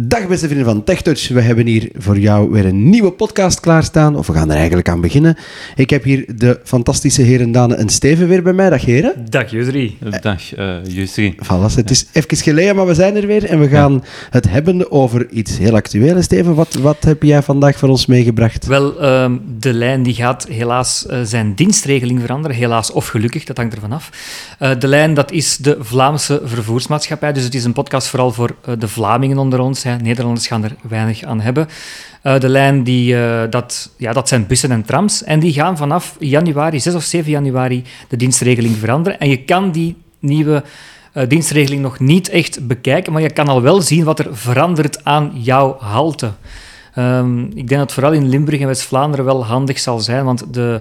Dag beste vrienden van TechTouch, we hebben hier voor jou weer een nieuwe podcast klaarstaan, of we gaan er eigenlijk aan beginnen. Ik heb hier de fantastische heren Dane en Steven weer bij mij. Dag heren. Dag Jusri. Dag uh, Jusri. Voilà, het is even geleden, maar we zijn er weer en we gaan het hebben over iets heel actueel. Steven, wat, wat heb jij vandaag voor ons meegebracht? Wel, um, de lijn die gaat helaas uh, zijn dienstregeling veranderen, helaas of gelukkig, dat hangt ervan af. Uh, de lijn, dat is de Vlaamse vervoersmaatschappij, dus het is een podcast vooral voor de Vlamingen onder ons. Nederlanders gaan er weinig aan hebben. Uh, de lijn, die, uh, dat, ja, dat zijn bussen en trams. En die gaan vanaf januari, 6 of 7 januari, de dienstregeling veranderen. En je kan die nieuwe uh, dienstregeling nog niet echt bekijken, maar je kan al wel zien wat er verandert aan jouw halte. Um, ik denk dat vooral in Limburg en West-Vlaanderen wel handig zal zijn, want de,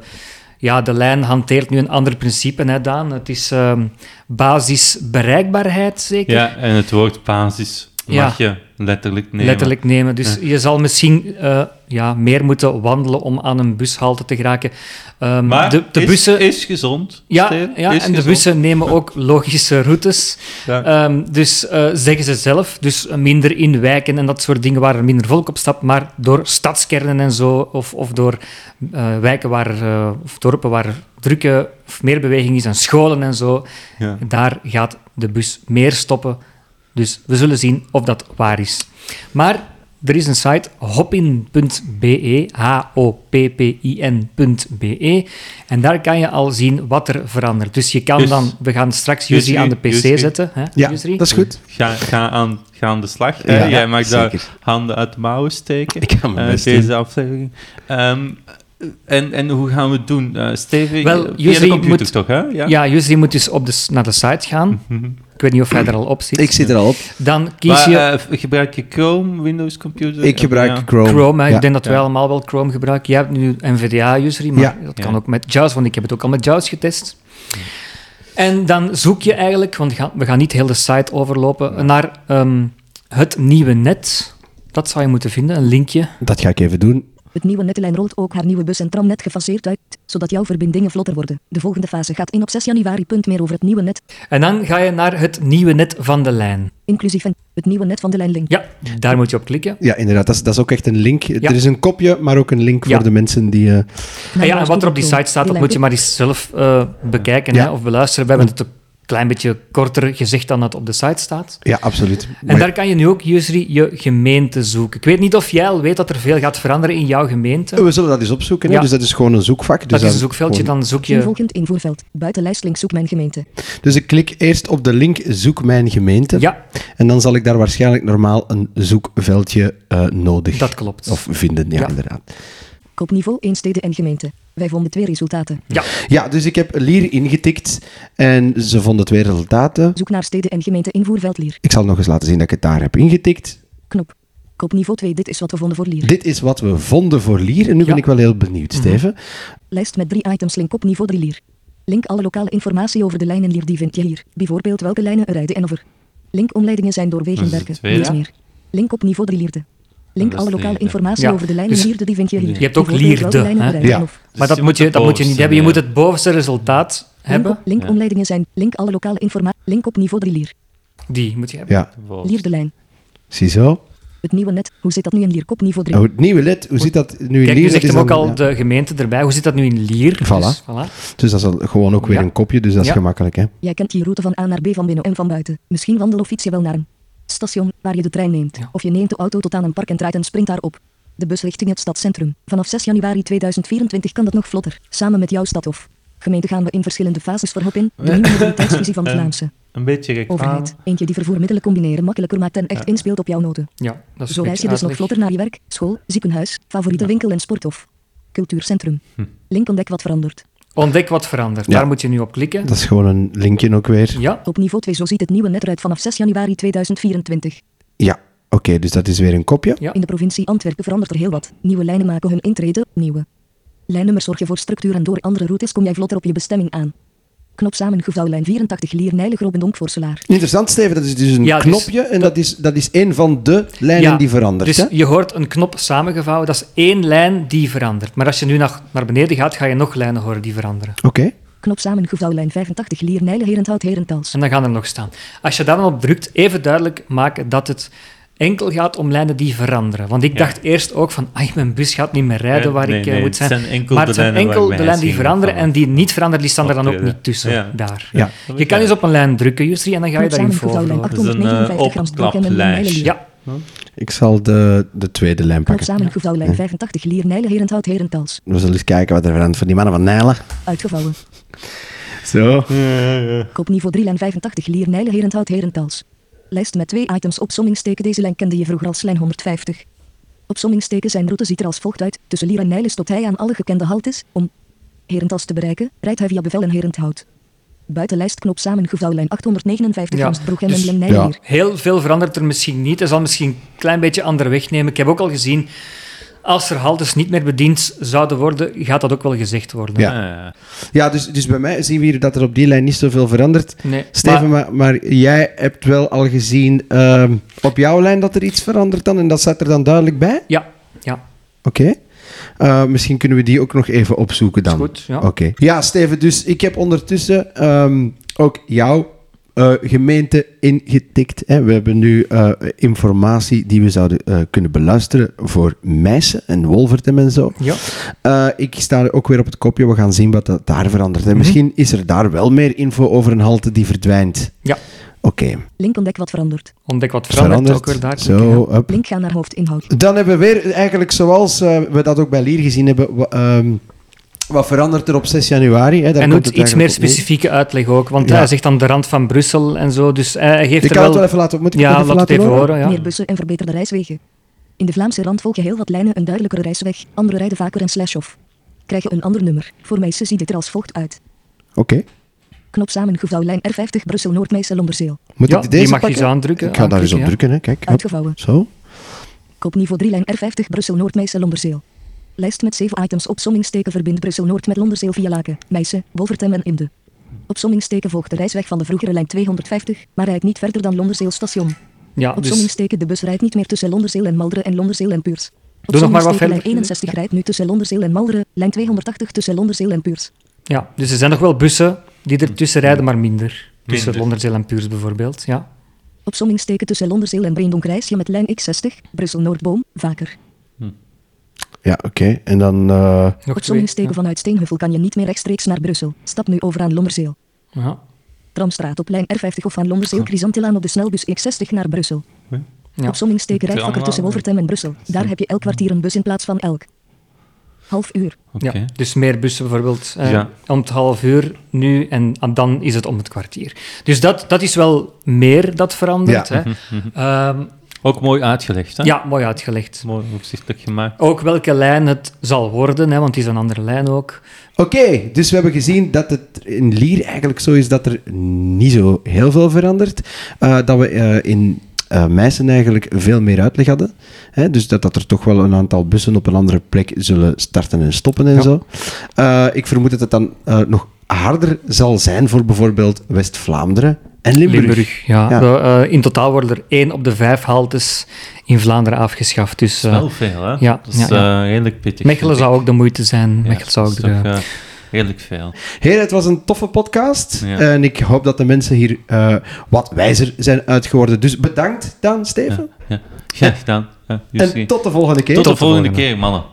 ja, de lijn hanteert nu een ander principe, hè, Daan. Het is um, basisbereikbaarheid, zeker? Ja, en het woord basis mag ja. je letterlijk nemen. Letterlijk nemen. Dus je zal misschien uh, ja, meer moeten wandelen om aan een bushalte te geraken. Um, maar de, de is, bussen, is gezond. Ja, ja en gezond. de bussen nemen ook logische routes. Um, dus uh, zeggen ze zelf. Dus minder in wijken en dat soort dingen waar er minder volk op stapt. Maar door stadskernen en zo, of, of door uh, wijken waar, of dorpen waar drukke of meer beweging is en scholen en zo, daar gaat de bus meer stoppen dus we zullen zien of dat waar is. Maar er is een site, hoppin.be, H-O-P-P-I-N.be, en daar kan je al zien wat er verandert. Dus je kan dus, dan, we gaan straks Jusri aan de PC zetten. Hè, ja, Jusri? dat is goed. Ga, ga, aan, ga aan de slag. Ja, Jij mag daar handen uit de mouwen steken. Ik ga mijn uh, Deze aflevering. Um, en, en hoe gaan we het doen? Uh, Steven, Wel, via de computer moet, toch, hè? Ja, ja Jusri moet dus op de, naar de site gaan. Mm -hmm. Ik weet niet of hij er al op zit. Ik zit er al op. Dan kies maar, je... Uh, gebruik je Chrome, Windows Computer? Ik gebruik ja. Chrome. Chrome, ja. ik denk dat wij allemaal wel Chrome gebruiken. Jij hebt nu NVDA-user, maar dat kan ook met JAWS, want ik heb het ook al met JAWS getest. En dan zoek je eigenlijk, want we gaan niet heel de site overlopen, naar um, het nieuwe net. Dat zou je moeten vinden, een linkje. Dat ga ik even doen. Het nieuwe netlijn rolt ook haar nieuwe bus- en tramnet gefaseerd uit, zodat jouw verbindingen vlotter worden. De volgende fase gaat in op 6 januari. Punt meer over het nieuwe net. En dan ga je naar het nieuwe net van de lijn. Inclusief het nieuwe net van de lijn link. Ja, daar moet je op klikken. Ja, inderdaad. Dat is, dat is ook echt een link. Ja. Er is een kopje, maar ook een link ja. voor de mensen die... Uh... Nou, ja, en wat er op die site staat, dat moet je maar eens zelf uh, bekijken hè, of beluisteren. We hebben het klein beetje korter gezegd dan dat op de site staat. Ja, absoluut. En maar... daar kan je nu ook, Jusri, je gemeente zoeken. Ik weet niet of jij al weet dat er veel gaat veranderen in jouw gemeente. We zullen dat eens opzoeken. Ja. Dus dat is gewoon een zoekvak. Dus dat is een zoekveldje, gewoon... dan zoek je... Volgend invoerveld, buitenlijstlink zoek mijn gemeente. Dus ik klik eerst op de link zoek mijn gemeente. Ja. En dan zal ik daar waarschijnlijk normaal een zoekveldje uh, nodig... Dat klopt. Of vinden, ja, ja. inderdaad. Kopniveau 1 steden en gemeente. Wij vonden twee resultaten. Ja. ja, dus ik heb Lier ingetikt en ze vonden twee resultaten. Zoek naar steden en gemeente invoerveld Lier. Ik zal nog eens laten zien dat ik het daar heb ingetikt. Knop. Kopniveau 2, dit is wat we vonden voor Lier. Dit is wat we vonden voor Lier en nu ja. ben ik wel heel benieuwd, mm -hmm. Steven. Lijst met drie items, link op niveau 3 Lier. Link alle lokale informatie over de lijnen Lier, die vind je hier. Bijvoorbeeld welke lijnen er rijden en over. Link omleidingen zijn door Wegenwerken. Niets meer. Link op niveau 3 Lierde. Link alle lokale informatie ja. over de lijnen dus Lierde, die vind je hier. Je hebt ook Lierde, hè? Ja. Of, maar dat moet je, dat moet je niet hebben. Je moet het bovenste resultaat hebben. Link, omleidingen zijn, link alle lokale informatie, link op niveau 3 Lier. Die moet je hebben. Ja. Lierde lijn. Ziezo. Het nieuwe net, hoe zit dat nu in Lier? Kop niveau 3. Oh, het nieuwe net, hoe zit dat nu in Kijk, Lier? Kijk, je zegt hem ook al ja. de gemeente erbij. Hoe zit dat nu in Lier? Voilà. Dus, voilà. dus dat is gewoon ook weer ja. een kopje, dus dat is gemakkelijk. Hè? Jij kent die route van A naar B van binnen en van buiten. Misschien wandel of fiets je wel naar een station waar je de trein neemt. Ja. Of je neemt de auto tot aan een park en draait en sprint daarop. De bus richting het stadscentrum. Vanaf 6 januari 2024 kan dat nog vlotter. Samen met jouw stad of gemeente gaan we in verschillende fases voor hop in. De nieuwe mobiliteitsvisie van Vlaamse. Een beetje reclame. Overheid. Eentje die vervoermiddelen combineren makkelijker maakt en echt ja. inspeelt op jouw noden. Ja, dat is Zo reis je dus nog vlotter naar je werk, school, ziekenhuis, favoriete ja. winkel en sport of cultuurcentrum. Hm. Link ontdek wat verandert. Ontdek wat verandert. Ja. Daar moet je nu op klikken. Dat is gewoon een linkje ook weer. Ja. Op niveau 2, zo ziet het nieuwe net eruit vanaf 6 januari 2024. Ja, oké, okay, dus dat is weer een kopje. Ja. In de provincie Antwerpen verandert er heel wat. Nieuwe lijnen maken hun intrede, nieuwe. Lijnnummers zorgen voor structuur en door andere routes kom jij vlotter op je bestemming aan. Knop samengevouwen lijn 84 Lier Nijle Grobendonk Vorselaar. Interessant, Steven. Dat is dus een ja, knopje dus, en dat is, dat is één van de lijnen ja, die verandert. Dus hè? je hoort een knop samengevouwen, dat is één lijn die verandert. Maar als je nu naar, naar beneden gaat, ga je nog lijnen horen die veranderen. Oké. Okay. Knop samengevouwen lijn 85 Lier Nijle Herenthout Herentals. En dan gaan er nog staan. Als je daar dan op drukt, even duidelijk maken dat het enkel gaat om lijnen die veranderen. Want ik Ja. dacht eerst ook van, ai, mijn bus gaat niet meer rijden Ja, waar nee, ik eh, nee, moet zijn. het zijn enkel maar de het zijn lijnen enkel de lijnen die veranderen van- en die niet veranderen, die staan er dan ook niet tussen. Ja. Daar. Ja. Je kan eens op een lijn drukken, Jusri, en dan ga je daarin voor. Dat is een, 859 eh. Ja, Ik zal de, de tweede lijn pakken. samen gevouwen lijn 85 lier Nijlen Herenthout Herentals. We zullen eens kijken wat er verandert voor die mannen van Nijlen. Uitgevouwen. Zo. Kopniveau 3 lijn 85 lier Nijlen Herenthout Herentals. Lijst met twee items opsommingsteken. Deze lijn kende je vroeger als lijn 150. Opsommingsteken zijn route ziet er als volgt uit. Tussen Lier en Nijlen stopt hij aan alle gekende haltes. Om Herentals te bereiken, rijdt hij via bevel en Herenthout. Buitenlijstknop samengevouwen lijn 859 Ja, en dus- Nijlen Ja. heel veel verandert er misschien niet. Het zal misschien een klein beetje andere weg nemen. Ik heb ook al gezien, als er haltes niet meer bediend zouden worden, gaat dat ook wel gezegd worden. Ja. Ja, dus, dus bij mij zien we hier dat er op die lijn niet zoveel verandert. Nee, Steven, maar- maar, maar jij hebt wel al gezien ehm, op jouw lijn dat er iets verandert dan en dat staat er dan duidelijk bij? ja, ja. Oké. Eh, misschien kunnen we die ook nog even opzoeken dan. Is goed, ja. Oké. Ja, Steven, dus ik heb ondertussen ehm, ook jouw eh, gemeente ingetikt. Hè. We hebben nu eh, informatie die we zouden eh, kunnen beluisteren voor Meissen en Wolvertem en zo. ja. Eh, ik sta ook weer op het kopje. We gaan zien wat dat daar verandert. Mhm. En misschien is er daar wel meer info over een halte die verdwijnt. Ja. Oké. Link ontdek wat verandert. Ontdek wat verandert, ook weer daar. Zo. Link gaan naar hoofdinhoud. Dan hebben we weer, eigenlijk zoals eh, we dat ook bij Lier gezien hebben, ehm, wat verandert er op 6 januari? Hè? Daar En doet het iets meer specifieke uitleg ook, want Ja. hij zegt aan de rand van Brussel en zo, dus hij geeft Ik er kan wel... het wel even laten, moet ik ja, het even laat het laten even horen? horen, ja. Meer bussen en verbeterde reiswegen. In de Vlaamse rand volgen heel wat lijnen een duidelijkere reisweg, andere rijden vaker en slash off. Krijg je een ander nummer. Voor Meissen ziet dit er als volgt uit. Oké. Knop samengevouwen lijn R50 Brussel Noordmeissen Lomberzeel. Moet Ja, ik deze die mag je eens aandrukken. Ik ga daar eens op drukken, hè. Kijk. Uitgevouwen. Zo. Kopniveau 3 lijn R50 Brussel Noordmeissen Lomberzeel. Lijst met 7 items opsommingsteken verbindt Brussel Noord met Londerzeel via Laken, Meissen, Wolvertem en Imde. Opsommingsteken volgt de reisweg van de vroegere lijn 250, maar rijdt niet verder dan Londerzeel station. Ja, ja dus Opsommingsteken de bus rijdt niet meer tussen Londerzeel en Malderen en Londerzeel en Puurs. Doe nog maar wat verder. Lijn 61 rijdt nu tussen Londerzeel en Malderen, lijn 280 tussen Londerzeel en Puurs. ja, dus er zijn nog wel bussen die er tussen rijden, maar minder. Tussen Minder. Londerzeel en Puurs bijvoorbeeld, ja. Opsommingsteken tussen Londerzeel en Breendonk reis je met lijn X60, Brussel Noordboom, vaker. Ja, oké. En dan... eh, Nog twee. Opsommingsteken vanuit Steenhuffel kan je niet meer rechtstreeks naar Brussel. Stap nu over aan Londerzeel. Ja. Tramstraat op lijn R50 of van Londerzeel Chrysantillaan op de snelbus X60 naar Brussel. Ja. Opsommingsteken rijdt vakker tussen Wolvertem en Brussel. Daar heb je elk kwartier een bus in plaats van elk. Half uur. Oké. Ja, dus meer bussen bijvoorbeeld eh, Ja. om het half uur nu en dan is het om het kwartier. Dus dat, dat is wel meer dat verandert. Ja. Hè. Ehm, Ook mooi uitgelegd, hè? ja, mooi uitgelegd. Mooi overzichtelijk gemaakt. Ook welke lijn het zal worden, hè, want het is een andere lijn ook. Oké, dus we hebben gezien dat het in Lier eigenlijk zo is dat er niet zo heel veel verandert. Eh, dat we eh, in eh Meissen eigenlijk veel meer uitleg hadden. Hè? Dus dat, dat er toch wel een aantal bussen op een andere plek zullen starten en stoppen en Ja. zo. Eh, ik vermoed dat het dan eh, nog harder zal zijn voor bijvoorbeeld West-Vlaanderen en Limburg. ja. Ja. We, eh, in totaal worden er één op de vijf haltes in Vlaanderen afgeschaft. Dus eh, Wel veel, hè? ja, Dat is ja, eh, redelijk pittig. Mechelen zou ook de moeite zijn. Ja, Mechelen zou ook dat is de... toch, redelijk veel. Heren, het was een toffe podcast. Ja. En ik hoop dat de mensen hier eh, wat wijzer zijn uitgeworden. Dus bedankt dan, Steven. Ja. Graag gedaan. Ja, En tot de volgende keer. Tot de Tot de volgende volgende. keer, mannen.